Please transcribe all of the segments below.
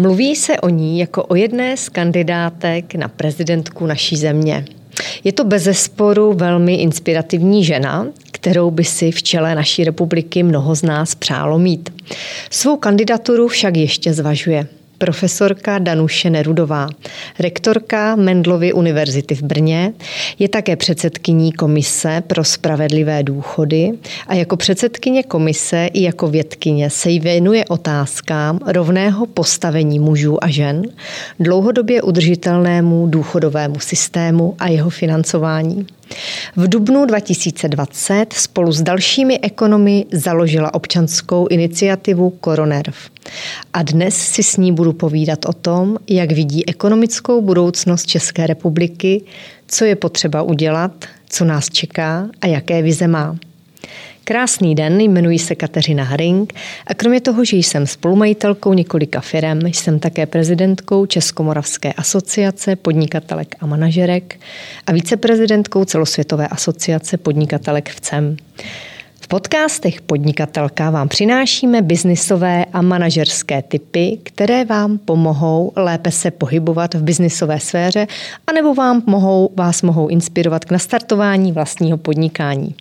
Mluví se o ní jako o jedné z kandidátek na prezidentku naší země. Je to bezesporu velmi inspirativní žena, kterou by si v čele naší republiky mnoho z nás přálo mít. Svou kandidaturu však ještě zvažuje profesorka Danuše Nerudová, rektorka Mendlovy univerzity v Brně, je také předsedkyní Komise pro spravedlivé důchody a jako předsedkyně komise i jako vědkyně se jí věnuje otázkám rovného postavení mužů a žen, dlouhodobě udržitelnému důchodovému systému a jeho financování. V dubnu 2020 spolu s dalšími ekonomy založila občanskou iniciativu Koronerv. A dnes si s ní budu povídat o tom, jak vidí ekonomickou budoucnost České republiky, co je potřeba udělat, co nás čeká a jaké vize má. Krásný den, jmenuji se Kateřina Haring a kromě toho, že jsem spolumajitelkou několika firm, jsem také prezidentkou Českomoravské asociace podnikatelek a manažerek a viceprezidentkou celosvětové asociace podnikatelek v CEM podcastech Podnikatelka vám přinášíme biznisové a manažerské typy, které vám pomohou lépe se pohybovat v biznisové sféře anebo vám mohou, vás mohou inspirovat k nastartování vlastního podnikání.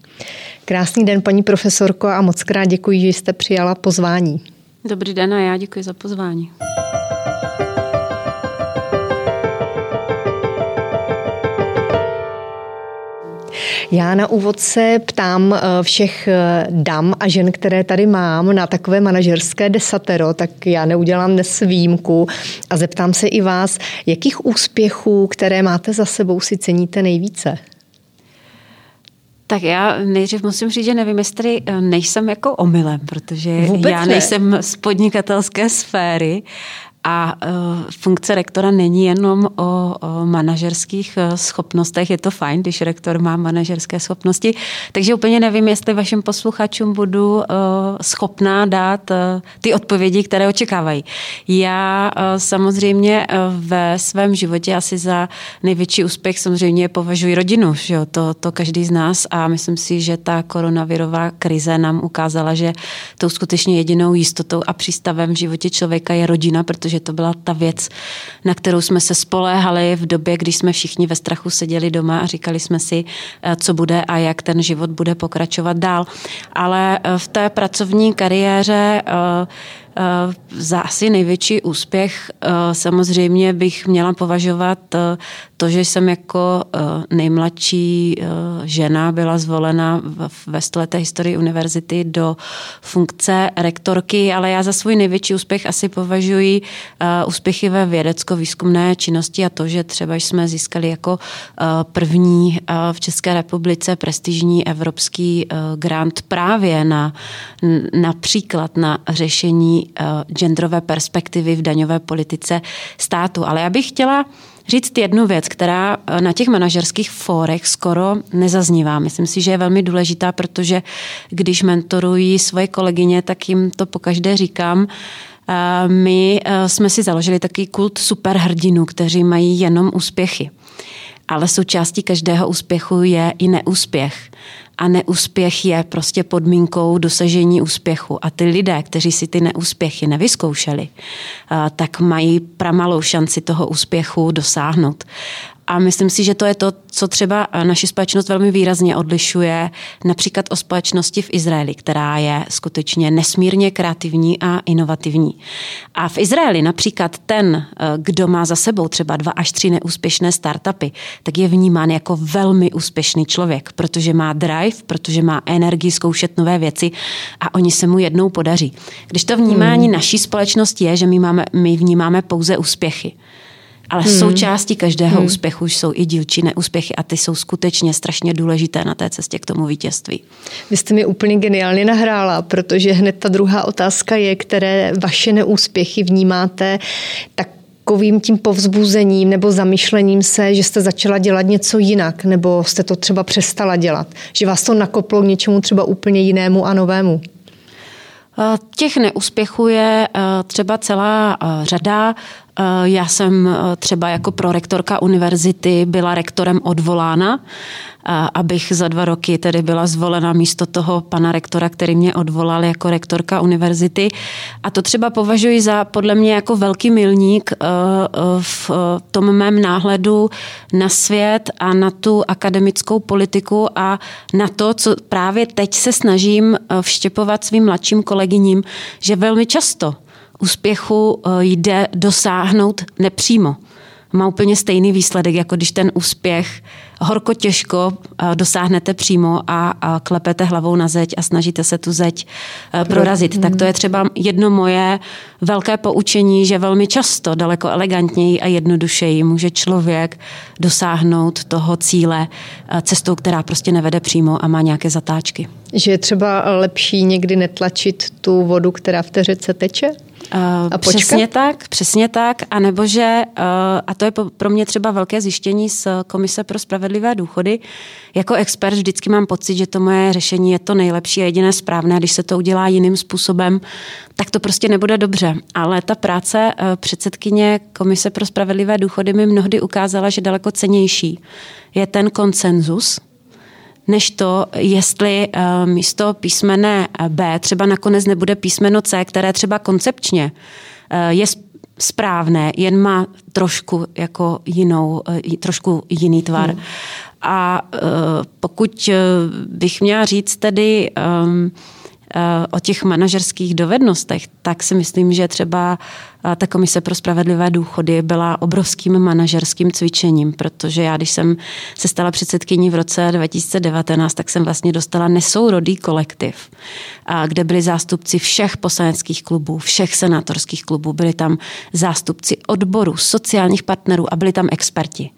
Krásný den, paní profesorko, a moc krát děkuji, že jste přijala pozvání. Dobrý den a já děkuji za pozvání. Já na úvod se ptám eh, všech eh, dam a žen, které tady mám na takové manažerské desatero, tak já neudělám dnes výjimku a zeptám se i vás, jakých úspěchů, které máte za sebou, si ceníte nejvíce? Tak já nejdřív musím říct, že nevím, jestli eh, nejsem jako omylem, protože Vůbec já nejsem z podnikatelské sféry a uh, funkce rektora není jenom o, o manažerských uh, schopnostech, je to fajn, když rektor má manažerské schopnosti, takže úplně nevím, jestli vašim posluchačům budu uh, schopná dát ty odpovědi, které očekávají. Já samozřejmě ve svém životě asi za největší úspěch samozřejmě považuji rodinu, že jo? To, to každý z nás a myslím si, že ta koronavirová krize nám ukázala, že tou skutečně jedinou jistotou a přístavem v životě člověka je rodina, protože protože to byla ta věc, na kterou jsme se spoléhali v době, když jsme všichni ve strachu seděli doma a říkali jsme si, eh, co bude a jak ten život bude pokračovat dál. Ale eh, v té pracovní kariéře Eh, za asi největší úspěch eh, samozřejmě bych měla považovat eh, to, že jsem jako nejmladší žena byla zvolena ve stoleté historii univerzity do funkce rektorky, ale já za svůj největší úspěch asi považuji úspěchy ve vědecko-výzkumné činnosti a to, že třeba jsme získali jako první v České republice prestižní evropský grant právě na například na řešení Eh, genderové perspektivy v daňové politice státu. Ale já bych chtěla říct jednu věc, která eh, na těch manažerských fórech skoro nezaznívá. Myslím si, že je velmi důležitá, protože když mentorují svoje kolegyně, tak jim to pokaždé říkám. Eh, my jsme si založili takový kult superhrdinů, kteří mají jenom úspěchy. Ale součástí každého úspěchu je i neúspěch a neúspěch je prostě podmínkou dosažení úspěchu. A ty lidé, kteří si ty neúspěchy nevyzkoušeli, tak mají pramalou šanci toho úspěchu dosáhnout. A myslím si, že to je to, co třeba naši společnost velmi výrazně odlišuje například o společnosti v Izraeli, která je skutečně nesmírně kreativní a inovativní. A v Izraeli například ten, kdo má za sebou třeba dva až tři neúspěšné startupy, tak je vnímán jako velmi úspěšný člověk, protože má drive, protože má energii zkoušet nové věci a oni se mu jednou podaří. Když to vnímání hmm. naší společnosti je, že my, máme, my vnímáme pouze úspěchy. Ale hmm. součástí každého hmm. úspěchu jsou i dílčí neúspěchy a ty jsou skutečně strašně důležité na té cestě k tomu vítězství. Vy jste mi úplně geniálně nahrála, protože hned ta druhá otázka je, které vaše neúspěchy vnímáte tak takovým tím povzbuzením nebo zamýšlením se, že jste začala dělat něco jinak, nebo jste to třeba přestala dělat, že vás to nakoplo k něčemu třeba úplně jinému a novému? Těch neúspěchů je třeba celá řada. Já jsem třeba jako prorektorka univerzity byla rektorem odvolána abych za dva roky tedy byla zvolena místo toho pana rektora, který mě odvolal jako rektorka univerzity. A to třeba považuji za podle mě jako velký milník eh, eh, v tom mém náhledu na svět a na tu akademickou politiku a na to, co právě teď se snažím eh, vštěpovat svým mladším kolegyním, že velmi často úspěchu jde dosáhnout nepřímo má úplně stejný výsledek, jako když ten úspěch horko těžko eh, dosáhnete přímo a, klepete hlavou na zeď a snažíte se tu zeď eh, prorazit. Tak to je třeba jedno moje velké poučení, že velmi často, daleko elegantněji a jednodušeji může člověk dosáhnout toho cíle eh, cestou, která prostě nevede přímo a má nějaké zatáčky. Že je třeba lepší někdy netlačit tu vodu, která v té řece teče? A přesně tak, přesně tak. A nebo že, a to je pro mě třeba velké zjištění z Komise pro spravedlivé důchody, jako expert vždycky mám pocit, že to moje řešení je to nejlepší a jediné správné. Když se to udělá jiným způsobem, tak to prostě nebude dobře. Ale ta práce předsedkyně Komise pro spravedlivé důchody mi mnohdy ukázala, že daleko cenější je ten konsenzus, než to, jestli eh, místo písmene B třeba nakonec nebude písmeno C, které třeba koncepčně eh, je správné, jen má trošku jako jinou, eh, trošku jiný tvar. Hmm. A pokud bych měla říct tedy ehm, o těch manažerských dovednostech, tak si myslím, že třeba ta komise pro spravedlivé důchody byla obrovským manažerským cvičením, protože já, když jsem se stala předsedkyní v roce 2019, tak jsem vlastně dostala nesourodý kolektiv, kde byli zástupci všech poslaneckých klubů, všech senátorských klubů, byli tam zástupci odborů, sociálních partnerů a byli tam experti.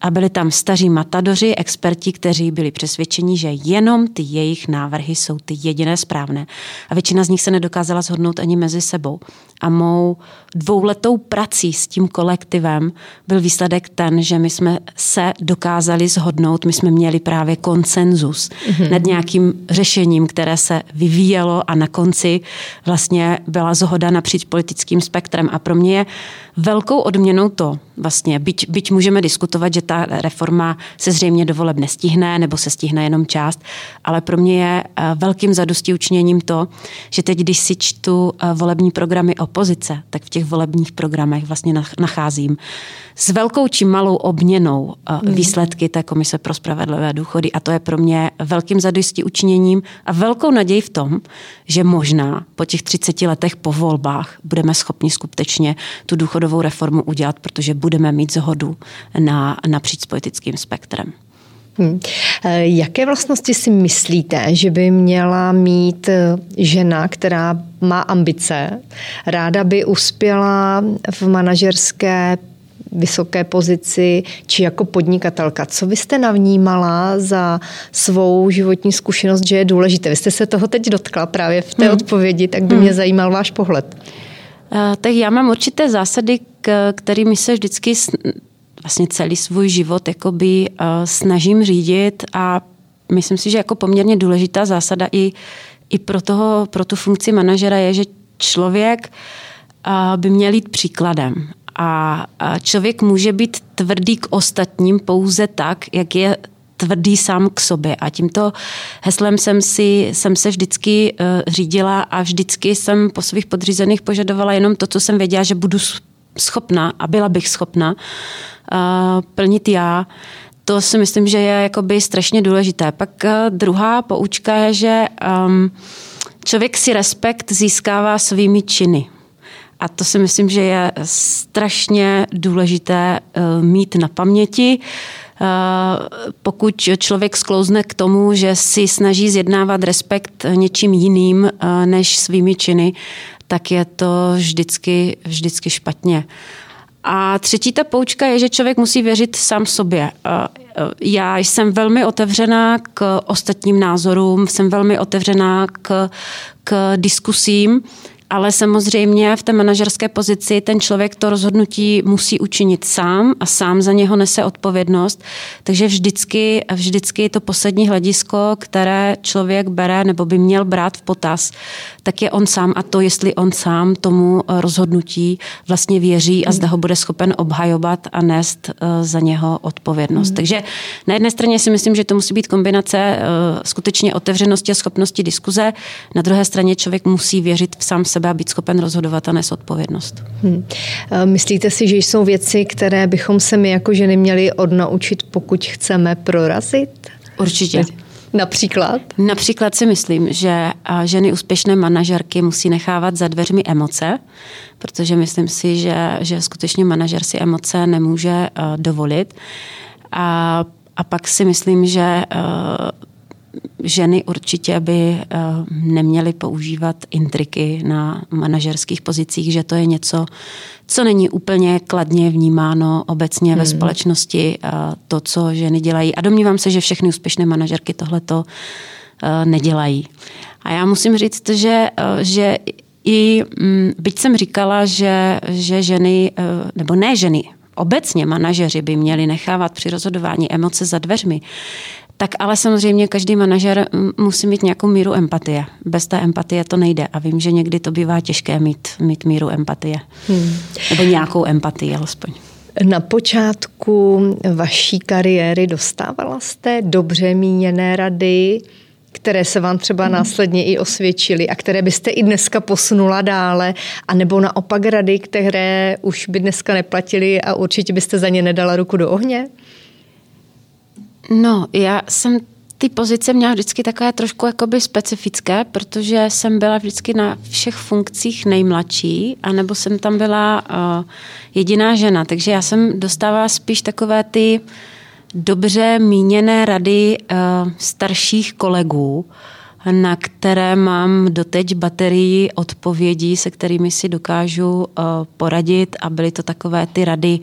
A byli tam staří matadoři, experti, kteří byli přesvědčeni, že jenom ty jejich návrhy jsou ty jediné správné. A většina z nich se nedokázala shodnout ani mezi sebou. A mou dvouletou prací s tím kolektivem byl výsledek ten, že my jsme se dokázali zhodnout, my jsme měli právě konsenzus mm-hmm. nad nějakým řešením, které se vyvíjelo a na konci vlastně byla zhoda napříč politickým spektrem. A pro mě je velkou odměnou to, vlastně, byť, byť můžeme diskutovat, že ta reforma se zřejmě do voleb nestihne, nebo se stihne jenom část, ale pro mě je eh, velkým zadosti učněním to, že teď, když si čtu eh, volební programy opozice, tak v těch volebních programech vlastně nacházím s velkou či malou obměnou mm. výsledky té Komise pro spravedlivé důchody a to je pro mě velkým zadosti učiněním a velkou naději v tom, že možná po těch 30 letech po volbách budeme schopni skutečně tu důchodovou reformu udělat, protože budeme mít zhodu na, napříč politickým spektrem. Hmm. Jaké vlastnosti si myslíte, že by měla mít eh, žena, která má ambice, ráda by uspěla v manažerské vysoké pozici či jako podnikatelka. Co vy jste navnímala za svou životní zkušenost, že je důležité? Vy jste se toho teď dotkla právě v té hmm. odpovědi, tak by hmm. mě zajímal váš pohled. Uh, tak já mám určité zásady, k, kterými se vždycky vlastně celý svůj život jakoby uh, snažím řídit a myslím si, že jako poměrně důležitá zásada i, i pro, toho, pro tu funkci manažera je, že člověk uh, by měl jít příkladem. A člověk může být tvrdý k ostatním pouze tak, jak je tvrdý sám k sobě. A tímto heslem jsem, si, jsem se vždycky uh, řídila a vždycky jsem po svých podřízených požadovala jenom to, co jsem věděla, že budu schopna a byla bych schopna uh, plnit já. To si myslím, že je jakoby strašně důležité. Pak uh, druhá poučka je, že um, člověk si respekt získává svými činy. A to si myslím, že je strašně důležité mít na paměti. Uh, pokud člověk sklouzne k tomu, že si snaží zjednávat respekt něčím jiným uh, než svými činy, tak je to vždycky, vždycky špatně. A třetí ta poučka je, že člověk musí věřit sám sobě. Já jsem velmi otevřená k ostatním názorům, jsem velmi otevřená k, k diskusím, ale samozřejmě v té manažerské pozici ten člověk to rozhodnutí musí učinit sám a sám za něho nese odpovědnost. Takže vždycky, vždycky to poslední hledisko, které člověk bere nebo by měl brát v potaz, tak je on sám a to, jestli on sám tomu rozhodnutí vlastně věří a zda ho bude schopen obhajovat a nést eh, za něho odpovědnost. Hmm. Takže na jedné straně si myslím, že to musí být kombinace eh, skutečně otevřenosti a schopnosti diskuze, na druhé straně člověk musí věřit v sám sebe a být schopen rozhodovat a nést odpovědnost. Hmm. Myslíte si, že jsou věci, které bychom se my jako ženy měli odnaučit, pokud chceme prorazit? Určitě. Například? Například si myslím, že ženy úspěšné manažerky musí nechávat za dveřmi emoce, protože myslím si, že, že skutečně manažer si emoce nemůže dovolit. A, a pak si myslím, že ženy určitě by eh, neměly používat intriky na manažerských pozicích, že to je něco, co není úplně kladně vnímáno obecně hmm. ve společnosti, eh, to, co ženy dělají. A domnívám se, že všechny úspěšné manažerky tohleto eh, nedělají. A já musím říct, že, že i mm, byť jsem říkala, že, že ženy, nebo ne ženy, obecně manažeři by měli nechávat při rozhodování emoce za dveřmi, tak ale samozřejmě každý manažer musí mít nějakou míru empatie. Bez té empatie to nejde a vím, že někdy to bývá těžké mít, mít míru empatie. Hmm. Nebo nějakou empatii alespoň. Na počátku vaší kariéry dostávala jste dobře míněné rady, které se vám třeba hmm. následně i osvědčily a které byste i dneska posunula dále, anebo naopak rady, které už by dneska neplatily a určitě byste za ně nedala ruku do ohně? No, já jsem ty pozice měla vždycky takové trošku jakoby specifické, protože jsem byla vždycky na všech funkcích nejmladší, anebo jsem tam byla uh, jediná žena, takže já jsem dostávala spíš takové ty dobře míněné rady uh, starších kolegů, uh, na které mám doteď baterii odpovědí, se kterými si dokážu uh, poradit. A byly to takové ty rady,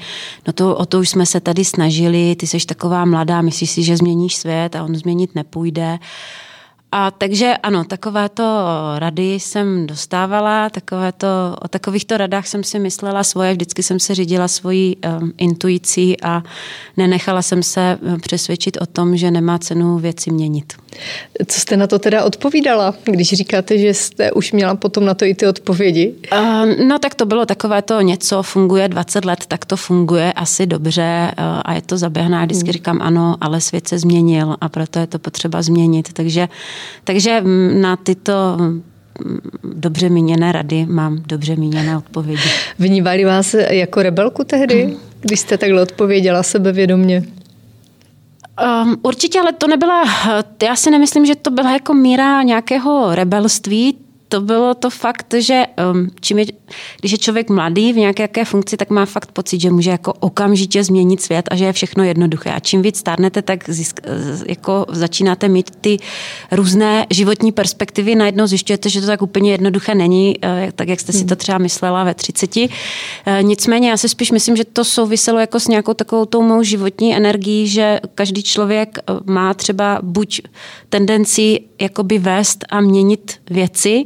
no to, o to už jsme se tady snažili, ty jsi taková mladá, myslíš si, že změníš svět a on změnit nepůjde. Uh, a takže ano, takovéto rady jsem dostávala, takovéto, o takovýchto radách jsem si myslela svoje, vždycky jsem se řídila svojí um, intuicí a nenechala jsem se přesvědčit o tom, že nemá cenu věci měnit. Co jste na to teda odpovídala, když říkáte, že jste už měla potom na to i ty odpovědi? Uh, no tak to bylo takové to něco, funguje 20 let, tak to funguje asi dobře uh, a je to zaběhná. Vždycky hmm. říkám ano, ale svět se změnil a proto je to potřeba změnit. Takže takže na tyto dobře míněné rady mám dobře míněné odpovědi. Vnívali vás jako rebelku tehdy, když jste takhle odpověděla sebevědomně? Um, určitě, ale to nebyla, já si nemyslím, že to byla jako míra nějakého rebelství, to bylo to fakt, že um, čím je, když je člověk mladý v nějaké jaké funkci, tak má fakt pocit, že může jako okamžitě změnit svět a že je všechno jednoduché. A čím víc stárnete, tak zisk, jako začínáte mít ty různé životní perspektivy. Najednou zjišťujete, že to tak úplně jednoduché není, eh, tak jak jste si to hmm. třeba myslela ve 30. Eh, nicméně já si spíš myslím, že to souviselo jako s nějakou takovou tou mou životní energií, že každý člověk eh, má třeba buď tendenci jakoby vést a měnit věci,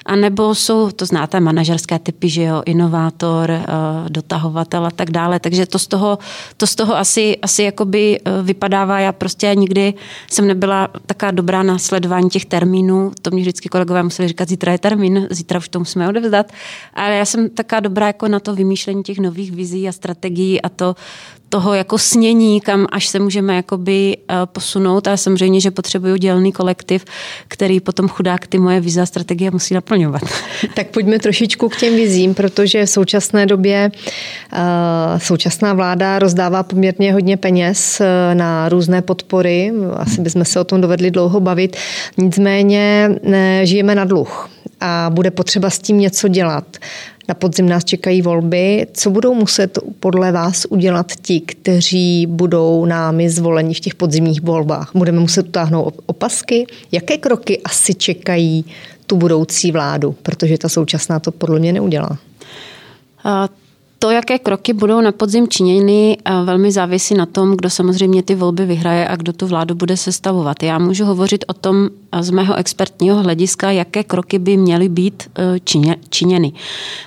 a nebo jsou, to znáte, manažerské typy, že jo, inovátor, eh, dotahovatel a tak dále. Takže to z toho, to z toho asi, asi jakoby eh, vypadává. Já prostě nikdy jsem nebyla taká dobrá na sledování těch termínů. To mě vždycky kolegové museli říkat, zítra je termín, zítra už to musíme odevzdat. Ale já jsem taká dobrá jako na to vymýšlení těch nových vizí a strategií a to, toho jako snění, kam až se můžeme jakoby eh, posunout a samozřejmě, že potřebuju dělný kolektiv, který potom chudák ty moje vize a strategie musí naplňovat. Tak pojďme trošičku k těm vizím, protože v současné době uh, současná vláda rozdává poměrně hodně peněz uh, na různé podpory. Asi bychom se o tom dovedli dlouho bavit. Nicméně ne, žijeme na dluh a bude potřeba s tím něco dělat. Na podzim nás čekají volby. Co budou muset podle vás udělat ti, kteří budou námi zvoleni v těch podzimních volbách? Budeme muset utáhnout opasky? Jaké kroky asi čekají tu budoucí vládu? Protože ta současná to podle mě neudělá. To, jaké kroky budou na podzim činěny, velmi závisí na tom, kdo samozřejmě ty volby vyhraje a kdo tu vládu bude sestavovat. Já můžu hovořit o tom z mého expertního hlediska, jaké kroky by měly být eh, činěny.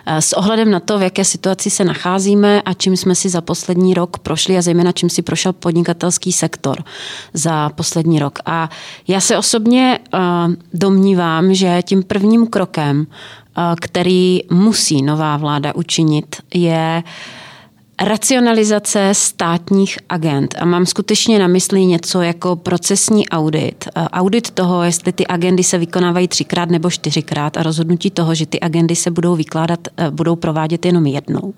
S ohledem na to, v jaké situaci se nacházíme a čím jsme si za poslední rok prošli a zejména čím si prošel podnikatelský sektor za poslední rok. A já se osobně domnívám, že tím prvním krokem který musí nová vláda učinit, je Racionalizace státních agent. A mám skutečně na mysli něco jako procesní audit. Audit toho, jestli ty agendy se vykonávají třikrát nebo čtyřikrát a rozhodnutí toho, že ty agendy se budou vykládat, eh, budou provádět jenom jednou.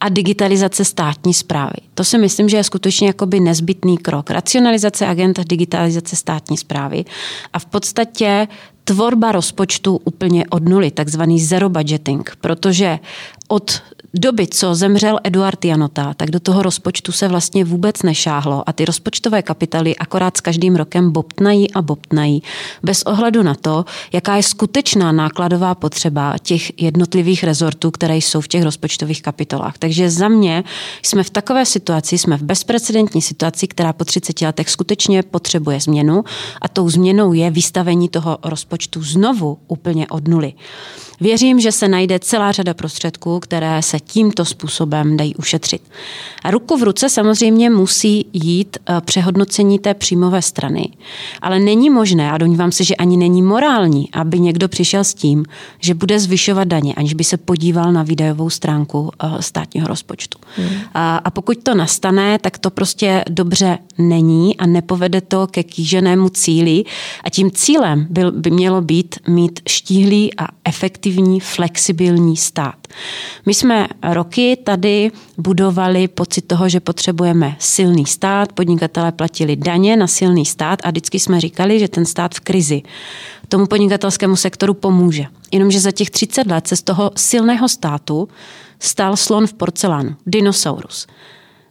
A digitalizace státní zprávy. To si myslím, že je skutečně jakoby nezbytný krok. Racionalizace agent digitalizace státní zprávy. A v podstatě tvorba rozpočtu úplně od nuly, takzvaný zero budgeting, protože od doby, co zemřel Eduard Janota, tak do toho rozpočtu se vlastně vůbec nešáhlo a ty rozpočtové kapitaly akorát s každým rokem bobtnají a bobtnají, bez ohledu na to, jaká je skutečná nákladová potřeba těch jednotlivých rezortů, které jsou v těch rozpočtových kapitolách. Takže za mě jsme v takové situaci, jsme v bezprecedentní situaci, která po 30 letech skutečně potřebuje změnu a tou změnou je vystavení toho rozpočtu znovu úplně od nuly. Věřím, že se najde celá řada prostředků, které se tímto způsobem dají ušetřit. A ruku v ruce samozřejmě musí jít eh, přehodnocení té příjmové strany. Ale není možné, a domnívám se, že ani není morální, aby někdo přišel s tím, že bude zvyšovat daně, aniž by se podíval na výdajovou stránku eh, státního rozpočtu. Hmm. A, a pokud to nastane, tak to prostě dobře není a nepovede to ke kýženému cíli. A tím cílem by, by mělo být mít štíhlý a efektivní efektivní, flexibilní stát. My jsme roky tady budovali pocit toho, že potřebujeme silný stát, podnikatelé platili daně na silný stát a vždycky jsme říkali, že ten stát v krizi tomu podnikatelskému sektoru pomůže. Jenomže za těch 30 let se z toho silného státu stal slon v porcelánu, dinosaurus.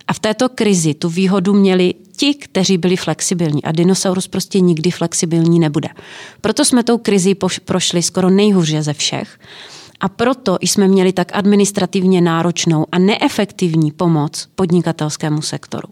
A v této krizi tu výhodu měli ti, kteří byli flexibilní. A dinosaurus prostě nikdy flexibilní nebude. Proto jsme tou krizi prošli skoro nejhůře ze všech. A proto jsme měli tak administrativně náročnou a neefektivní pomoc podnikatelskému sektoru.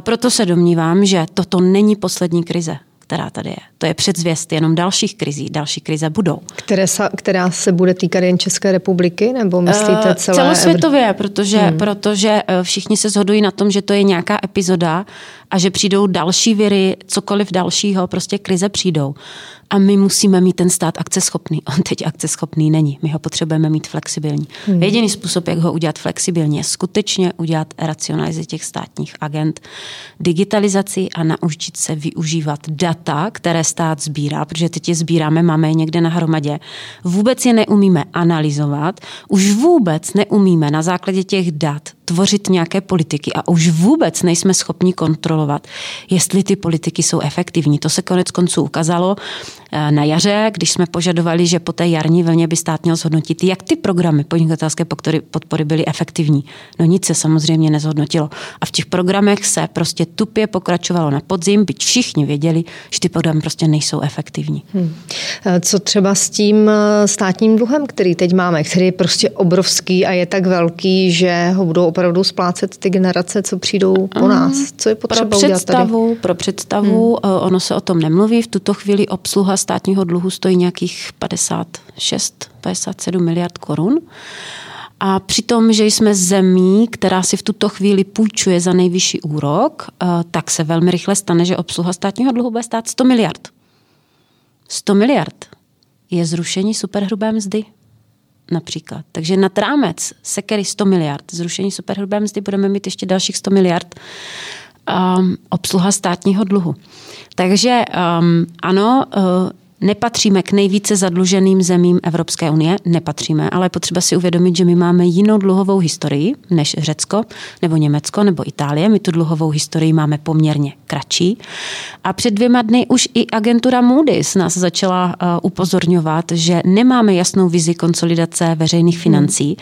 Proto se domnívám, že toto není poslední krize která tady je. To je předzvěst jenom dalších krizí. Další krize budou. Které se, která se bude týkat jen České republiky, nebo myslíte eh, celé? Celosvětově, protože, hmm. protože eh, všichni se shodují na tom, že to je nějaká epizoda a že přijdou další viry, cokoliv dalšího, prostě krize přijdou a my musíme mít ten stát akceschopný. On teď akceschopný není. My ho potřebujeme mít flexibilní. Hmm. Jediný způsob, jak ho udělat flexibilně, je skutečně udělat racionalizaci těch státních agent, digitalizaci a naučit se využívat data, které stát sbírá, protože teď je sbíráme, máme je někde na hromadě. Vůbec je neumíme analyzovat, už vůbec neumíme na základě těch dat tvořit nějaké politiky a už vůbec nejsme schopni kontrolovat, jestli ty politiky jsou efektivní. To se konec konců ukázalo eh, na jaře, když jsme požadovali, že po té jarní vlně by stát měl zhodnotit, jak ty programy podnikatelské podpory byly efektivní. No nic se samozřejmě nezhodnotilo. A v těch programech se prostě tupě pokračovalo na podzim, byť všichni věděli, že ty programy prostě nejsou efektivní. Hmm. Co třeba s tím eh, státním dluhem, který teď máme, který je prostě obrovský a je tak velký, že ho budou opravdu splácet ty generace, co přijdou po nás. Co je potřeba pro představu, udělat tady? Pro představu, hmm. Eh, ono se o tom nemluví. V tuto chvíli obsluha státního dluhu stojí nějakých 56, 57 miliard korun. A přitom, že jsme zemí, která si v tuto chvíli půjčuje za nejvyšší úrok, eh, tak se velmi rychle stane, že obsluha státního dluhu bude stát 100 miliard. 100 miliard je zrušení superhrubé mzdy například. Takže na rámec sekery 100 miliard, zrušení superhrubé mzdy budeme mít ještě dalších 100 miliard um, obsluha státního dluhu. Takže um, ano, uh, Nepatříme k nejvíce zadluženým zemím Evropské unie, nepatříme, ale je potřeba si uvědomit, že my máme jinou dluhovou historii než Řecko, nebo Německo, nebo Itálie. My tu dluhovou historii máme poměrně kratší. A před dvěma dny už i agentura Moody's nás začala uh, upozorňovat, že nemáme jasnou vizi konsolidace veřejných hmm. financí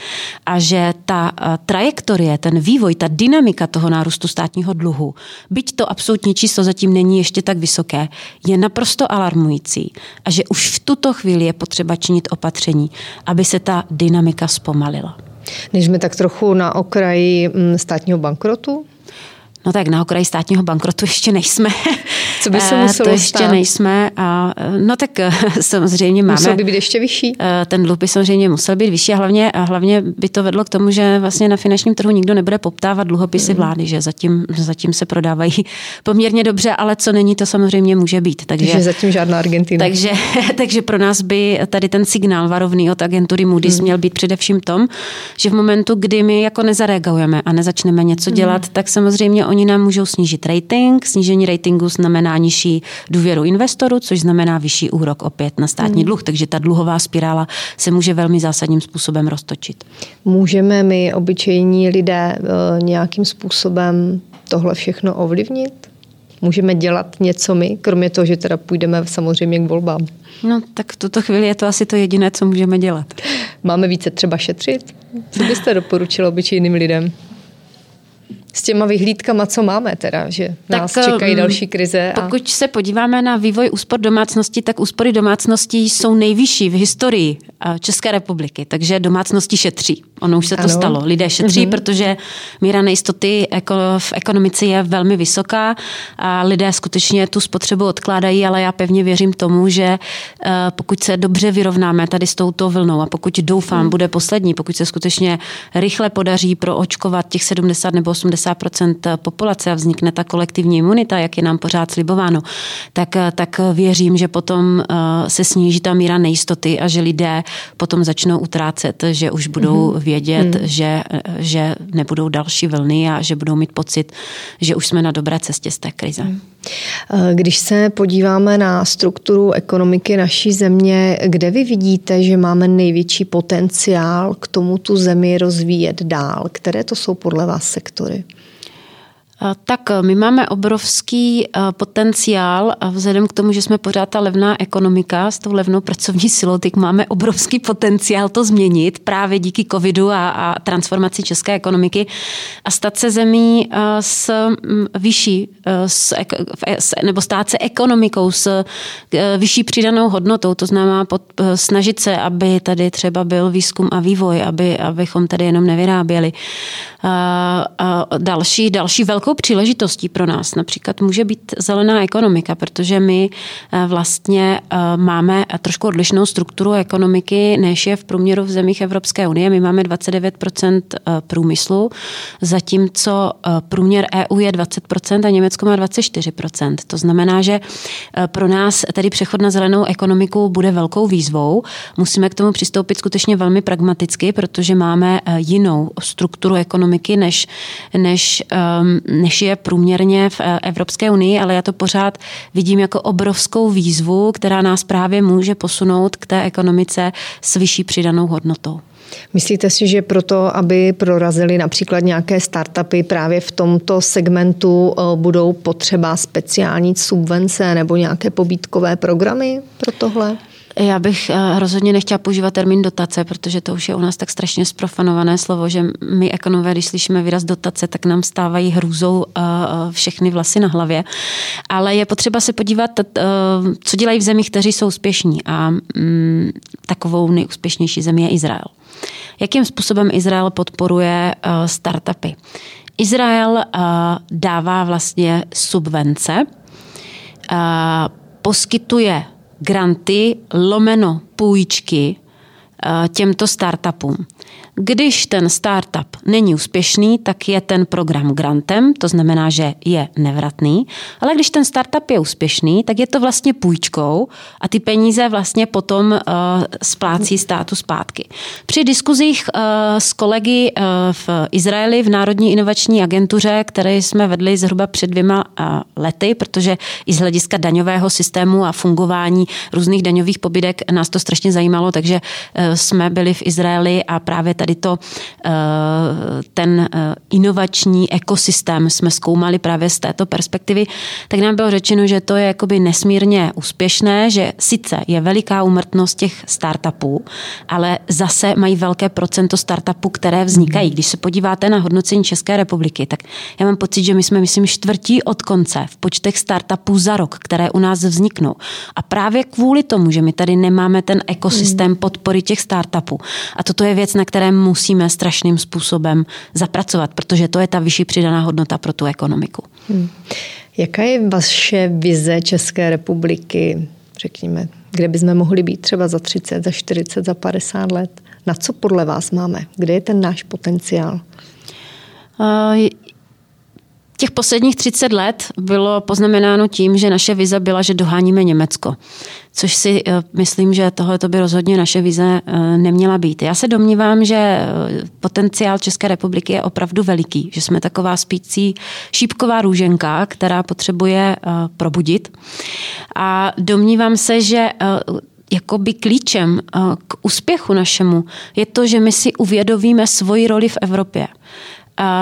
a že ta uh, trajektorie, ten vývoj, ta dynamika toho nárůstu státního dluhu, byť to absolutní číslo zatím není ještě tak vysoké, je naprosto alarmující a že už v tuto chvíli je potřeba činit opatření, aby se ta dynamika zpomalila. Než jsme tak trochu na okraji mm, státního bankrotu? No tak na okraji státního bankrotu ještě nejsme. Co by se eh, muselo To ještě stát? nejsme. A, no tak eh, samozřejmě máme... Musel by být ještě vyšší? Eh, ten dluh by samozřejmě musel být vyšší a hlavně, a hlavně by to vedlo k tomu, že vlastně na finančním trhu nikdo nebude poptávat dluhopisy mm. vlády, že zatím, zatím se prodávají poměrně dobře, ale co není, to samozřejmě může být. Takže, takže zatím žádná Argentina. Takže, takže pro nás by tady ten signál varovný od agentury Moody's mm. měl být především tom, že v momentu, kdy my jako nezareagujeme a nezačneme něco dělat, mm. tak samozřejmě oni nám můžou snížit rating. Snížení ratingu znamená nižší důvěru investoru, což znamená vyšší úrok opět na státní hmm. dluh. Takže ta dluhová spirála se může velmi zásadním způsobem roztočit. Můžeme my, obyčejní lidé, eh, nějakým způsobem tohle všechno ovlivnit? Můžeme dělat něco my, kromě toho, že teda půjdeme samozřejmě k volbám? No, tak v tuto chvíli je to asi to jediné, co můžeme dělat. Máme více třeba šetřit? Co byste doporučil obyčejným lidem? S těma vyhlídkama, co máme teda, že tak, nás čekají um, další krize. A... Pokud se podíváme na vývoj úspor domácnosti, tak úspory domácností jsou nejvyšší v historii eh, České republiky, takže domácnosti šetří. Ono už se to ano. stalo. Lidé šetří, mm-hmm. protože míra nejistoty v ekonomice je velmi vysoká a lidé skutečně tu spotřebu odkládají, ale já pevně věřím tomu, že eh, pokud se dobře vyrovnáme tady s touto vlnou a pokud doufám, mm. bude poslední, pokud se skutečně rychle podaří proočkovat těch 70 nebo 80 80% populace a vznikne ta kolektivní imunita, jak je nám pořád slibováno, tak, tak věřím, že potom eh, se sníží ta míra nejistoty a že lidé potom začnou utrácet, že už budou mm-hmm. vědět, mm. že, že nebudou další vlny a že budou mít pocit, že už jsme na dobré cestě z té krize. Mm. Když se podíváme na strukturu ekonomiky naší země, kde vy vidíte, že máme největší potenciál k tomu tu zemi rozvíjet dál? Které to jsou podle vás sektory? Tak my máme obrovský potenciál a vzhledem k tomu, že jsme pořád ta levná ekonomika s tou levnou pracovní silou, tak máme obrovský potenciál to změnit právě díky covidu a, a transformaci české ekonomiky a stát se zemí s vyšší, s, s, nebo stát se ekonomikou s vyšší přidanou hodnotou, to znamená pod, snažit se, aby tady třeba byl výzkum a vývoj, aby, abychom tady jenom nevyráběli. A, a další, další velkou velkou příležitostí pro nás například může být zelená ekonomika, protože my eh, vlastně eh, máme trošku odlišnou strukturu ekonomiky, než je v průměru v zemích Evropské unie. My máme 29% eh, průmyslu, zatímco průměr EU je 20% a Německo má 24%. To znamená, že pro nás tedy přechod na zelenou ekonomiku bude velkou výzvou. Musíme k tomu přistoupit skutečně velmi pragmaticky, protože máme jinou strukturu ekonomiky, než, než ehm, než je průměrně v eh, Evropské unii, ale já to pořád vidím jako obrovskou výzvu, která nás právě může posunout k té ekonomice s vyšší přidanou hodnotou. Myslíte si, že proto, aby prorazili například nějaké startupy právě v tomto segmentu, eh, budou potřeba speciální subvence nebo nějaké pobítkové programy pro tohle? Já bych eh, rozhodně nechtěla používat termín dotace, protože to už je u nás tak strašně sprofanované slovo, že my ekonomové, když slyšíme výraz dotace, tak nám stávají hrůzou eh, eh, všechny vlasy na hlavě. Ale je potřeba se podívat, co dělají v zemích, kteří jsou úspěšní. A mm, takovou nejúspěšnější zemí je Izrael. Jakým způsobem Izrael podporuje startupy? Izrael dává vlastně subvence, poskytuje granty lomeno půjčky eh, těmto startupům. Když ten startup není úspěšný, tak je ten program grantem, to znamená, že je nevratný, ale když ten startup je úspěšný, tak je to vlastně půjčkou a ty peníze vlastně potom uh, splácí státu zpátky. Při diskuzích uh, s kolegy uh, v Izraeli v Národní inovační agentuře, které jsme vedli zhruba před dvěma uh, lety, protože i z hlediska daňového systému a fungování různých daňových pobídek nás to strašně zajímalo, takže uh, jsme byli v Izraeli a právě tady tady to, eh, ten eh, inovační ekosystém jsme zkoumali právě z této perspektivy, tak nám bylo řečeno, že to je jakoby nesmírně úspěšné, že sice je veliká úmrtnost těch startupů, ale zase mají velké procento startupů, které vznikají. Když se podíváte na hodnocení České republiky, tak já mám pocit, že my jsme, myslím, čtvrtí od konce v počtech startupů za rok, které u nás vzniknou. A právě kvůli tomu, že my tady nemáme ten ekosystém podpory těch startupů. A toto je věc, na které musíme strašným způsobem zapracovat, protože to je ta vyšší přidaná hodnota pro tu ekonomiku. Hmm. Jaká je vaše vize České republiky, řekněme, kde bychom mohli být třeba za 30, za 40, za 50 let? Na co podle vás máme? Kde je ten náš potenciál? Těch posledních 30 let bylo poznamenáno tím, že naše vize byla, že doháníme Německo. Což si eh, myslím, že tohle by rozhodně naše vize eh, neměla být. Já se domnívám, že eh, potenciál České republiky je opravdu veliký, že jsme taková spící šípková růženka, která potřebuje probudit. A domnívám se, že jakoby klíčem k úspěchu našemu je to, že my si uvědomíme svoji roli v Evropě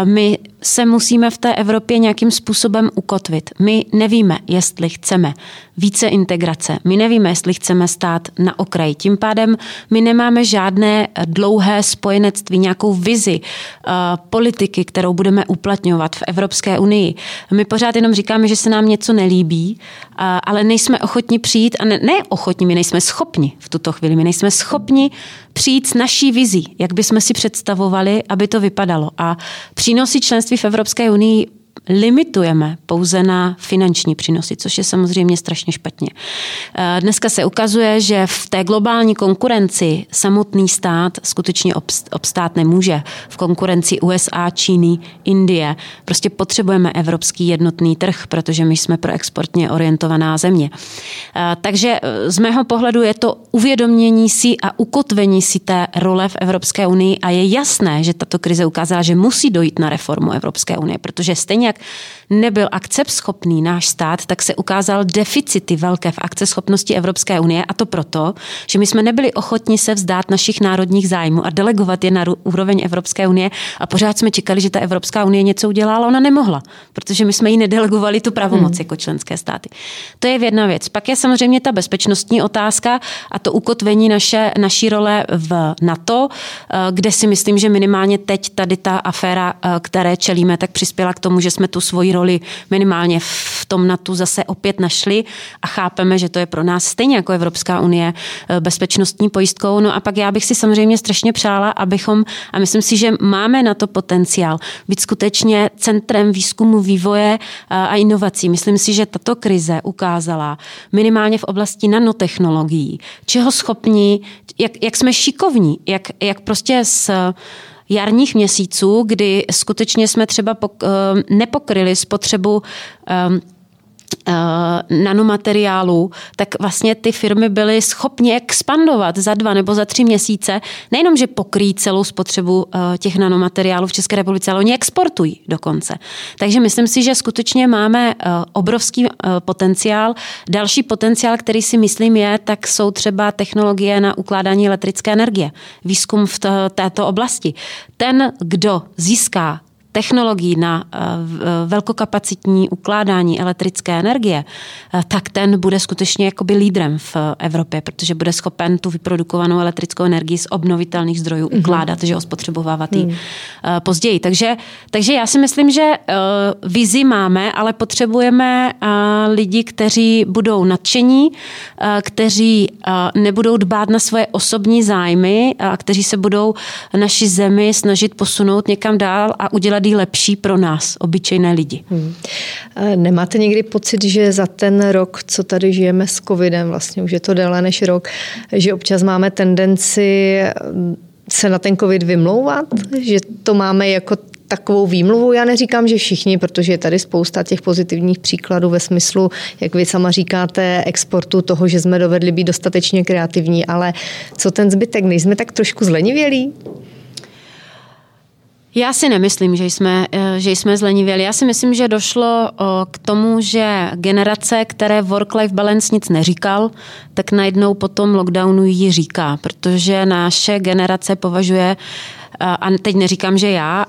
my se musíme v té Evropě nějakým způsobem ukotvit. My nevíme, jestli chceme více integrace. My nevíme, jestli chceme stát na okraji. Tím pádem my nemáme žádné dlouhé spojenectví, nějakou vizi uh, politiky, kterou budeme uplatňovat v Evropské unii. My pořád jenom říkáme, že se nám něco nelíbí, uh, ale nejsme ochotni přijít, a ne, ne ochotni, my nejsme schopni v tuto chvíli, my nejsme schopni přijít s naší vizí, jak bychom si představovali, aby to vypadalo. A přínosy členství v Evropské unii limitujeme pouze na finanční přínosy, což je samozřejmě strašně špatně. Eh, dneska se ukazuje, že v té globální konkurenci samotný stát skutečně obstát nemůže. V konkurenci USA, Číny, Indie prostě potřebujeme evropský jednotný trh, protože my jsme pro exportně orientovaná země. Eh, takže eh, z mého pohledu je to uvědomění si a ukotvení si té role v Evropské unii a je jasné, že tato krize ukázala, že musí dojít na reformu Evropské unie, protože stejně jak nebyl akceschopný náš stát, tak se ukázal deficity velké v akceschopnosti Evropské unie a to proto, že my jsme nebyli ochotni se vzdát našich národních zájmů a delegovat je na úroveň Evropské unie a pořád jsme čekali, že ta Evropská unie něco udělá, ale ona nemohla, protože my jsme jí nedelegovali tu pravomoc hmm. jako členské státy. To je jedna věc. Pak je samozřejmě ta bezpečnostní otázka a to ukotvení naše, naší role v NATO, eh, kde si myslím, že minimálně teď tady ta aféra, eh, které čelíme, tak přispěla k tomu, že jsme tu svoji roli minimálně v tom NATO zase opět našli a chápeme, že to je pro nás stejně jako Evropská unie eh, bezpečnostní pojistkou. No a pak já bych si samozřejmě strašně přála, abychom, a myslím si, že máme na to potenciál, být skutečně centrem výzkumu, vývoje eh, a inovací. Myslím si, že tato krize ukázala minimálně v oblasti nanotechnologií, čeho schopní, jak, jak jsme šikovní, jak, jak prostě s jarních měsíců, kdy skutečně jsme třeba eh, nepokryli spotřebu Eh, nanomateriálů, tak vlastně ty firmy byly schopni expandovat za dva nebo za tři měsíce. Nejenom, že pokryjí celou spotřebu eh, těch nanomateriálů v České republice, ale oni exportují dokonce. Takže myslím si, že skutečně máme eh, obrovský potenciál. Další potenciál, který si myslím je, tak jsou třeba technologie na ukládání elektrické energie. Výzkum v této oblasti. Ten, kdo získá technologií na eh, eh, velkokapacitní ukládání elektrické energie, eh, tak ten bude skutečně jakoby lídrem v Evropě, protože bude schopen tu vyprodukovanou elektrickou energii z obnovitelných zdrojů mm-hmm. ukládat, že spotřebovávat ji mm. později. Takže, takže já si myslím, že vizi máme, ale potřebujeme lidi, kteří budou nadšení, kteří nebudou dbát na svoje osobní zájmy a kteří se budou naši zemi snažit posunout někam dál a udělat ji lepší pro nás, obyčejné lidi. Hmm. Nemáte někdy pocit, že za ten rok, co tady žijeme s covidem, vlastně už je to déle než rok, že občas máme tendenci se na ten covid vymlouvat, že to máme jako takovou výmluvu. Já neříkám, že všichni, protože je tady spousta těch pozitivních příkladů ve smyslu, jak vy sama říkáte, exportu toho, že jsme dovedli být dostatečně kreativní, ale co ten zbytek? Nejsme tak trošku zlenivělí? Já si nemyslím, že jsme, eh, že jsme zlenivěli. Já si myslím, že došlo k tomu, že generace, které work-life balance nic neříkal, tak najednou po tom lockdownu ji říká, protože naše generace považuje a teď neříkám, že já,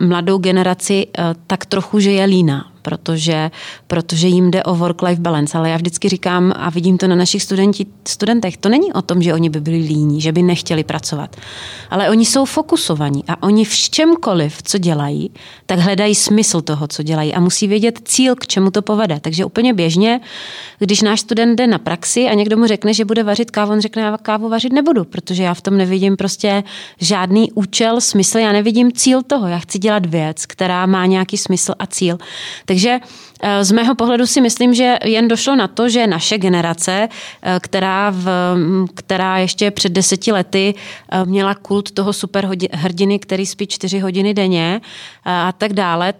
mladou generaci tak trochu, že je lína protože, protože jim jde o work-life balance. Ale já vždycky říkám a vidím to na našich studenti, studentech, to není o tom, že oni by byli líní, že by nechtěli pracovat. Ale oni jsou fokusovaní a oni v čemkoliv, co dělají, tak hledají smysl toho, co dělají a musí vědět cíl, k čemu to povede. Takže úplně běžně, když náš student jde na praxi a někdo mu řekne, že bude vařit kávu, on řekne, já kávu vařit nebudu, protože já v tom nevidím prostě žádný účel, smysl, já nevidím cíl toho. Já chci dělat věc, která má nějaký smysl a cíl. Takže eh, z mého pohledu si myslím, že jen došlo na to, že naše generace, eh, která, v, která ještě před deseti lety eh, měla kult toho superhrdiny, který spí čtyři hodiny denně a tak dále,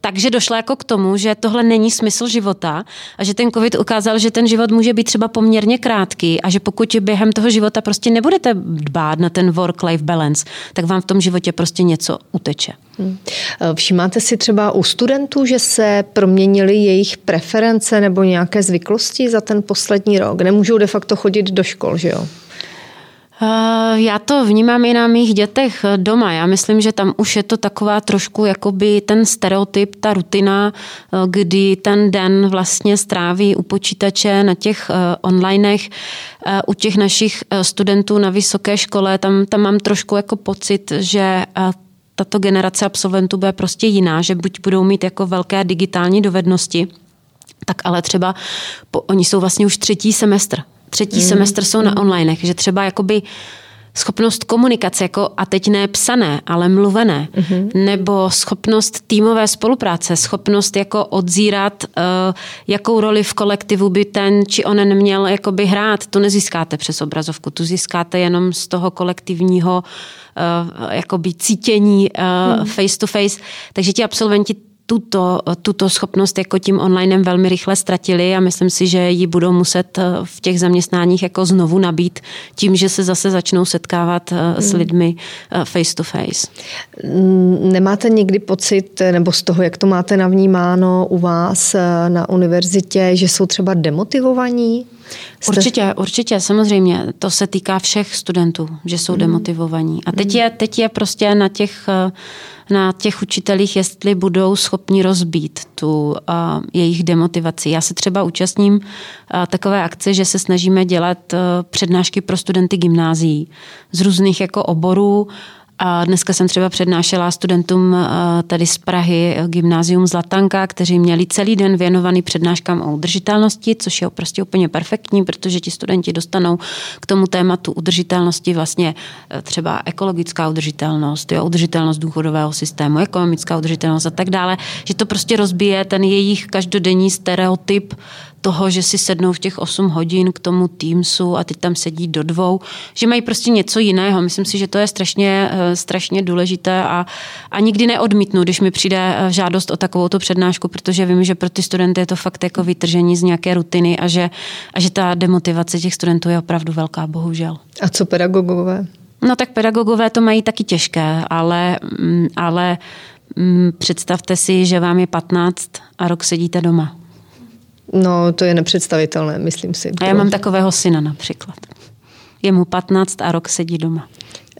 takže došla jako k tomu, že tohle není smysl života a že ten covid ukázal, že ten život může být třeba poměrně krátký a že pokud během toho života prostě nebudete dbát na ten work-life balance, tak vám v tom životě prostě něco uteče. Hmm. Všimáte si třeba u studentů, že se proměnily jejich preference nebo nějaké zvyklosti za ten poslední rok? Nemůžou de facto chodit do škol, že jo? Eh, já to vnímám i na mých dětech doma. Já myslím, že tam už je to taková trošku jakoby ten stereotyp, ta rutina, eh, kdy ten den vlastně stráví u počítače na těch eh, onlinech. U těch našich studentů na vysoké škole, tam, tam mám trošku jako pocit, že tato generace absolventů bude prostě jiná, že buď budou mít jako velké digitální dovednosti, tak ale třeba po, oni jsou vlastně už třetí semestr třetí mm. semestr jsou na onlinech, že třeba jakoby schopnost komunikace, jako a teď ne psané, ale mluvené, mm-hmm. nebo schopnost týmové spolupráce, schopnost jako odzírat, uh, jakou roli v kolektivu by ten či onen měl jakoby hrát, to nezískáte přes obrazovku, tu získáte jenom z toho kolektivního uh, jakoby cítění uh, mm. face to face, takže ti absolventi tuto, tuto schopnost jako tím onlinem velmi rychle ztratili a myslím si, že ji budou muset eh, v těch zaměstnáních jako znovu nabít tím, že se zase začnou setkávat eh, s hmm. lidmi eh, face to face. Nemáte někdy pocit, nebo z toho, jak to máte navnímáno u vás na univerzitě, že jsou třeba demotivovaní? Jste... Určitě, určitě, samozřejmě. To se týká všech studentů, že jsou hmm. demotivovaní. A teď je, teď je prostě na těch na těch učitelích, jestli budou schopni rozbít tu uh, jejich demotivaci. Já se třeba účastním uh, takové akce, že se snažíme dělat uh, přednášky pro studenty gymnázií z různých jako oborů a dneska jsem třeba přednášela studentům eh, tady z Prahy eh, gymnázium Zlatanka, kteří měli celý den věnovaný přednáškám o udržitelnosti, což je prostě úplně perfektní, protože ti studenti dostanou k tomu tématu udržitelnosti vlastně eh, třeba ekologická udržitelnost, jo, udržitelnost důchodového systému, ekonomická udržitelnost a tak dále, že to prostě rozbije ten jejich každodenní stereotyp toho, že si sednou v těch 8 hodin k tomu Teamsu a teď tam sedí do dvou, že mají prostě něco jiného. Myslím si, že to je strašně, strašně důležité a, a nikdy neodmítnu, když mi přijde eh, žádost o takovou přednášku, protože vím, že pro ty studenty je to fakt jako vytržení z nějaké rutiny a že, a že ta demotivace těch studentů je opravdu velká, bohužel. A co pedagogové? No tak pedagogové to mají taky těžké, ale, mm, ale mm, představte si, že vám je 15 a rok sedíte doma. No, to je nepředstavitelné, myslím si. A já mám takového syna například. Je mu 15 a rok sedí doma.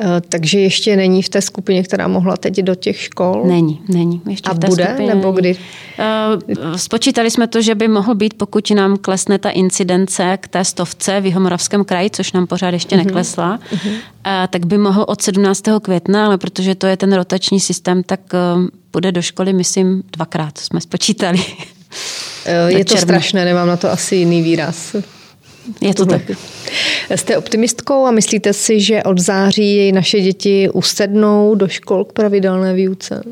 Eh, takže ještě není v té skupině, která mohla teď do těch škol? Není, není. Ještě a v té bude? Skupině nebo kdy? Uh, spočítali jsme to, že by mohl být, pokud nám klesne ta incidence k té stovce v Jihomoravském kraji, což nám pořád ještě uh-huh. neklesla. Uh, tak by mohl od 17. května, ale protože to je ten rotační systém, tak bude do školy, myslím, dvakrát jsme spočítali. Eh, je to června. strašné, nemám na to asi jiný výraz. Je to tak. Jste optimistkou a myslíte si, že od září naše děti usednou do škol k pravidelné výuce?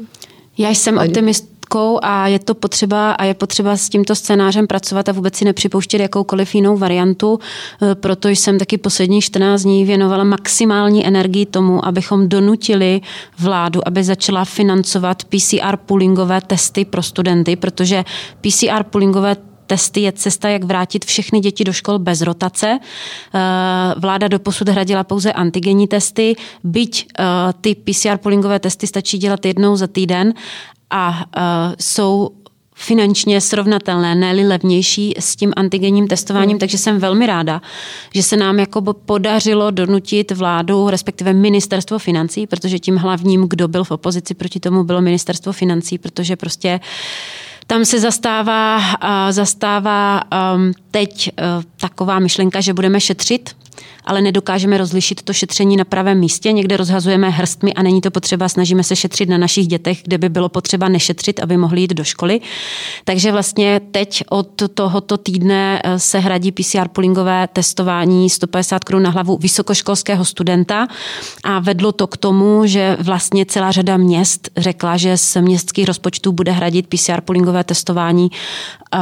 Já jsem optimist, matkou a je to potřeba a je potřeba s tímto scénářem pracovat a vůbec si nepřipouštět jakoukoliv jinou variantu. E, proto jsem taky poslední 14 dní věnovala maximální energii tomu, abychom donutili vládu, aby začala financovat PCR poolingové testy pro studenty, protože PCR poolingové testy je cesta, jak vrátit všechny děti do škol bez rotace. E, vláda doposud hradila pouze antigenní testy, byť e, ty PCR poolingové testy stačí dělat jednou za týden a uh, jsou finančně srovnatelné, ne levnější s tím antigenním testováním, hmm. takže jsem velmi ráda, že se nám jako podařilo donutit vládu, respektive ministerstvo financí, protože tím hlavním, kdo byl v opozici proti tomu, bylo ministerstvo financí, protože prostě Tam se zastává, zastává um, teď uh, taková myšlenka, že budeme šetřit ale nedokážeme rozlišit to šetření na pravém místě. Někde rozhazujeme hrstmi a není to potřeba, snažíme se šetřit na našich dětech, kde by bylo potřeba nešetřit, aby mohli jít do školy. Takže vlastně teď od tohoto týdne eh, se hradí PCR poolingové testování 150 korun na hlavu vysokoškolského studenta a vedlo to k tomu, že vlastně celá řada měst řekla, že z městských rozpočtů bude hradit PCR poolingové testování eh,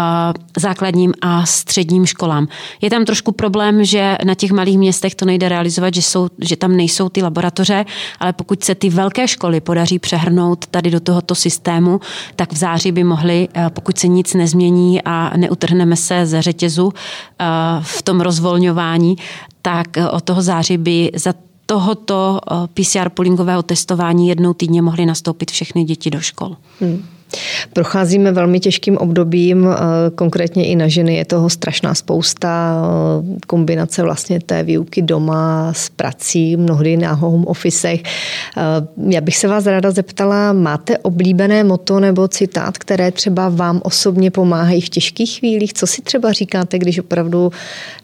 základním a středním školám. Je tam trošku problém, že na těch malých městech to nejde realizovat, že, jsou, že tam nejsou ty laboratoře, ale pokud se ty velké školy podaří přehrnout tady do tohoto systému, tak v září by mohly, eh, pokud se nic nezmění a neutrhneme se ze řetězu eh, v tom rozvolňování, tak eh, od toho září by za tohoto PCR poolingového testování jednou týdně mohly nastoupit všechny děti do škol. Hmm. Procházíme velmi těžkým obdobím, eh, konkrétně i na ženy je toho strašná spousta, eh, kombinace vlastně té výuky doma s prací, mnohdy na home officech. Eh, já bych se vás ráda zeptala, máte oblíbené moto nebo citát, které třeba vám osobně pomáhají v těžkých chvílích? Co si třeba říkáte, když opravdu,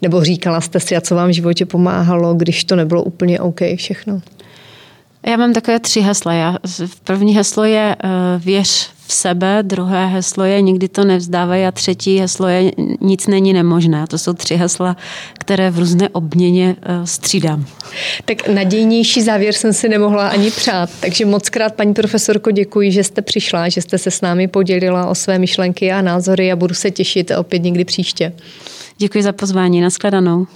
nebo říkala jste si a co vám v životě pomáhalo, když to nebylo úplně OK všechno? Já mám takové tři hesla. Já, první heslo je uh, věř v sebe, druhé heslo je nikdy to nevzdávají a třetí heslo je nic není nemožné. To jsou tři hesla, které v různé obměně uh, střídám. Tak nadějnější závěr jsem si nemohla ani přát. Takže moc krát, paní profesorko, děkuji, že jste přišla, že jste se s námi podělila o své myšlenky a názory a budu se těšit opět někdy příště. Děkuji za pozvání. Naschledanou.